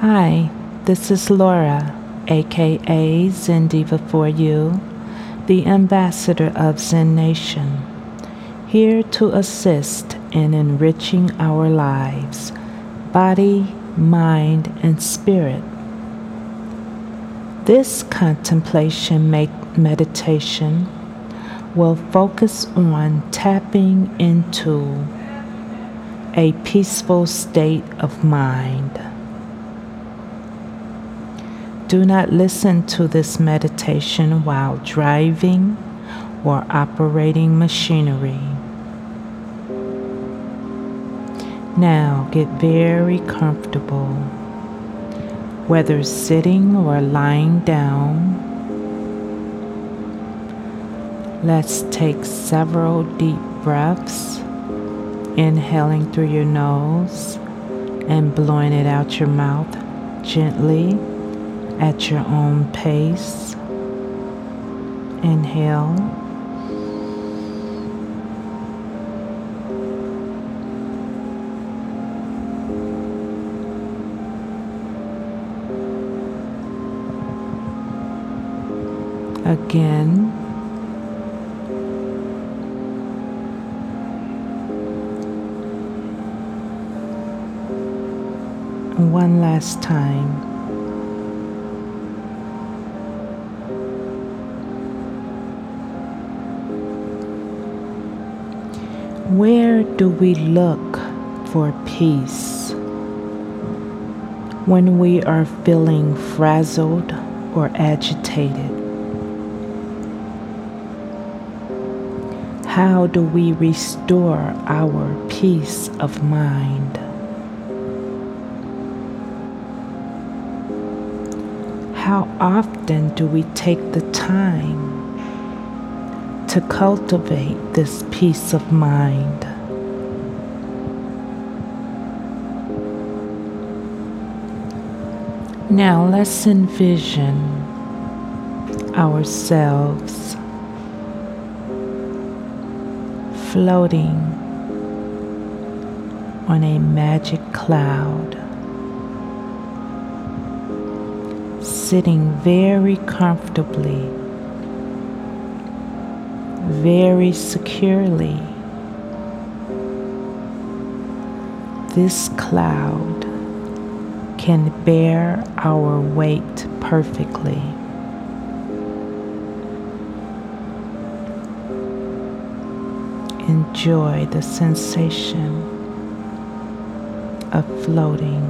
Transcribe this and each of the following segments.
Hi, this is Laura, aka Zen Diva for You, the ambassador of Zen Nation, here to assist in enriching our lives, body, mind, and spirit. This contemplation meditation will focus on tapping into a peaceful state of mind. Do not listen to this meditation while driving or operating machinery. Now get very comfortable, whether sitting or lying down. Let's take several deep breaths, inhaling through your nose and blowing it out your mouth gently at your own pace. Inhale. Again. One last time. Where do we look for peace when we are feeling frazzled or agitated? How do we restore our peace of mind? How often do we take the time to cultivate this peace of mind. Now let's envision ourselves floating on a magic cloud, sitting very comfortably very securely. This cloud can bear our weight perfectly. Enjoy the sensation of floating.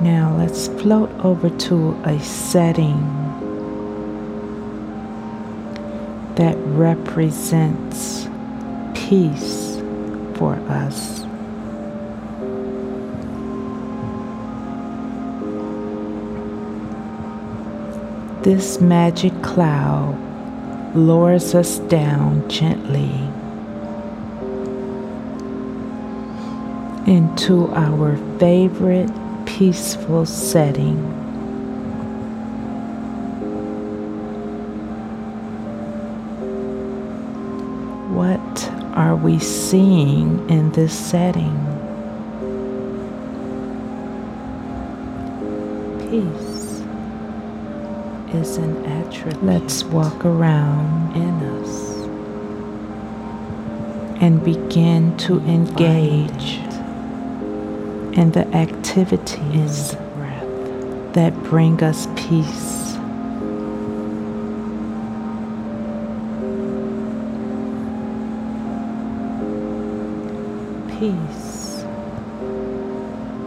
Now let's float over to a setting that represents peace for us. This magic cloud lowers us down gently into our favorite peaceful setting. Are we seeing in this setting? Peace is an attribute. Let's walk around in us and begin to engage in the activities that bring us peace. Peace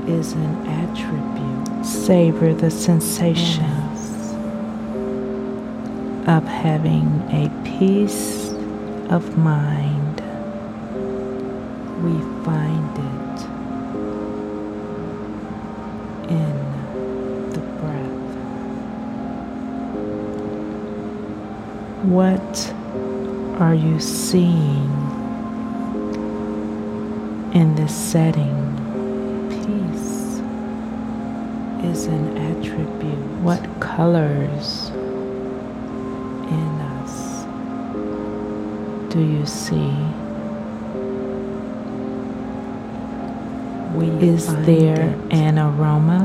is an attribute. Savor the sensation of having a peace of mind. We find it in the breath. What are you seeing? In this setting, peace is an attribute. What colors in us do you see? We Is there it. an aroma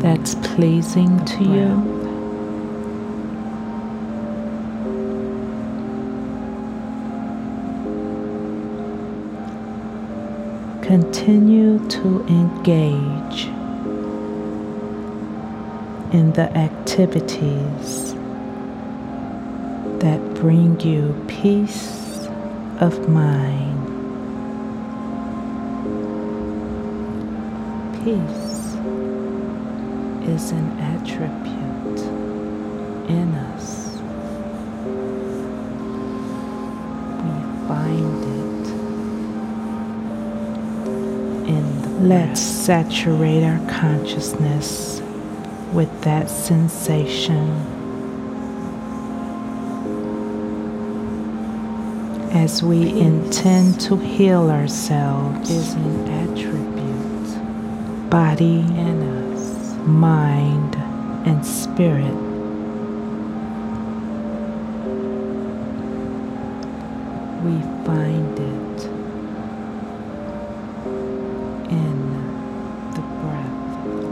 that's pleasing to you? Continue to engage in the activities that bring you peace of mind. Peace is an attribute in us. Let's saturate our consciousness with that sensation. as we intend to heal ourselves is an attribute, body and us, mind and spirit. We find it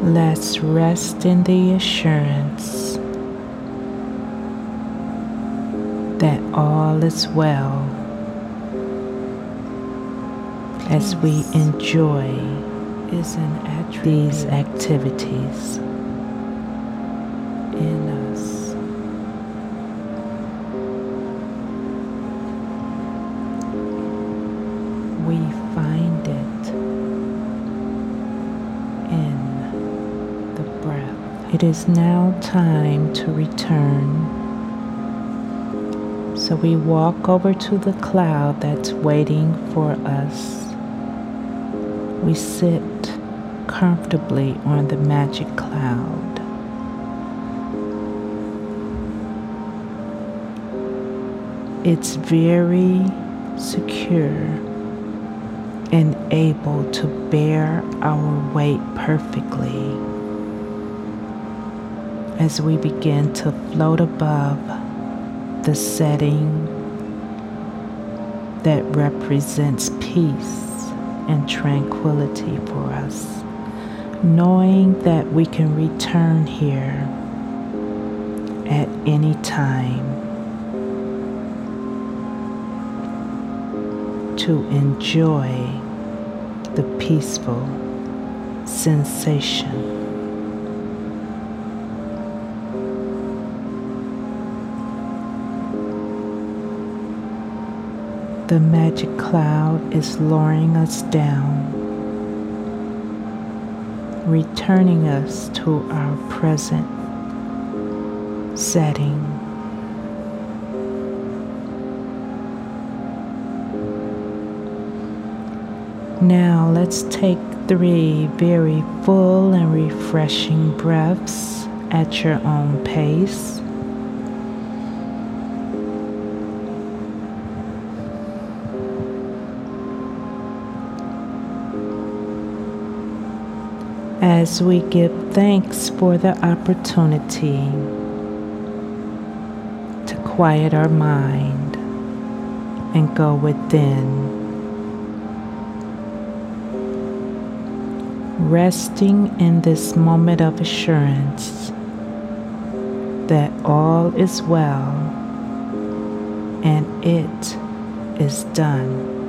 Let's rest in the assurance that all is well as we enjoy these activities in It is now time to return. So we walk over to the cloud that's waiting for us we sit comfortably on the magic cloud. It's very secure and able to bear our weight perfectly as we begin to float above the setting that represents peace and tranquility for us, knowing that we can return here at any time to enjoy the peaceful sensation. The magic cloud is lowering us down, returning us to our present setting. Now let's take three very full and refreshing breaths at your own pace. As we give thanks for the opportunity to quiet our mind and go within. Resting in this moment of assurance that all is well and it is done.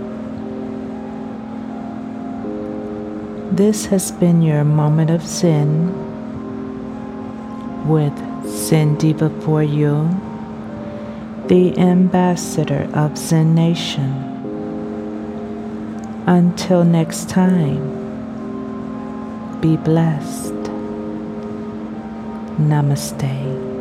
This has been your moment of Zen with Diva for you, the ambassador of Zen Nation. Until next time, be blessed. Namaste.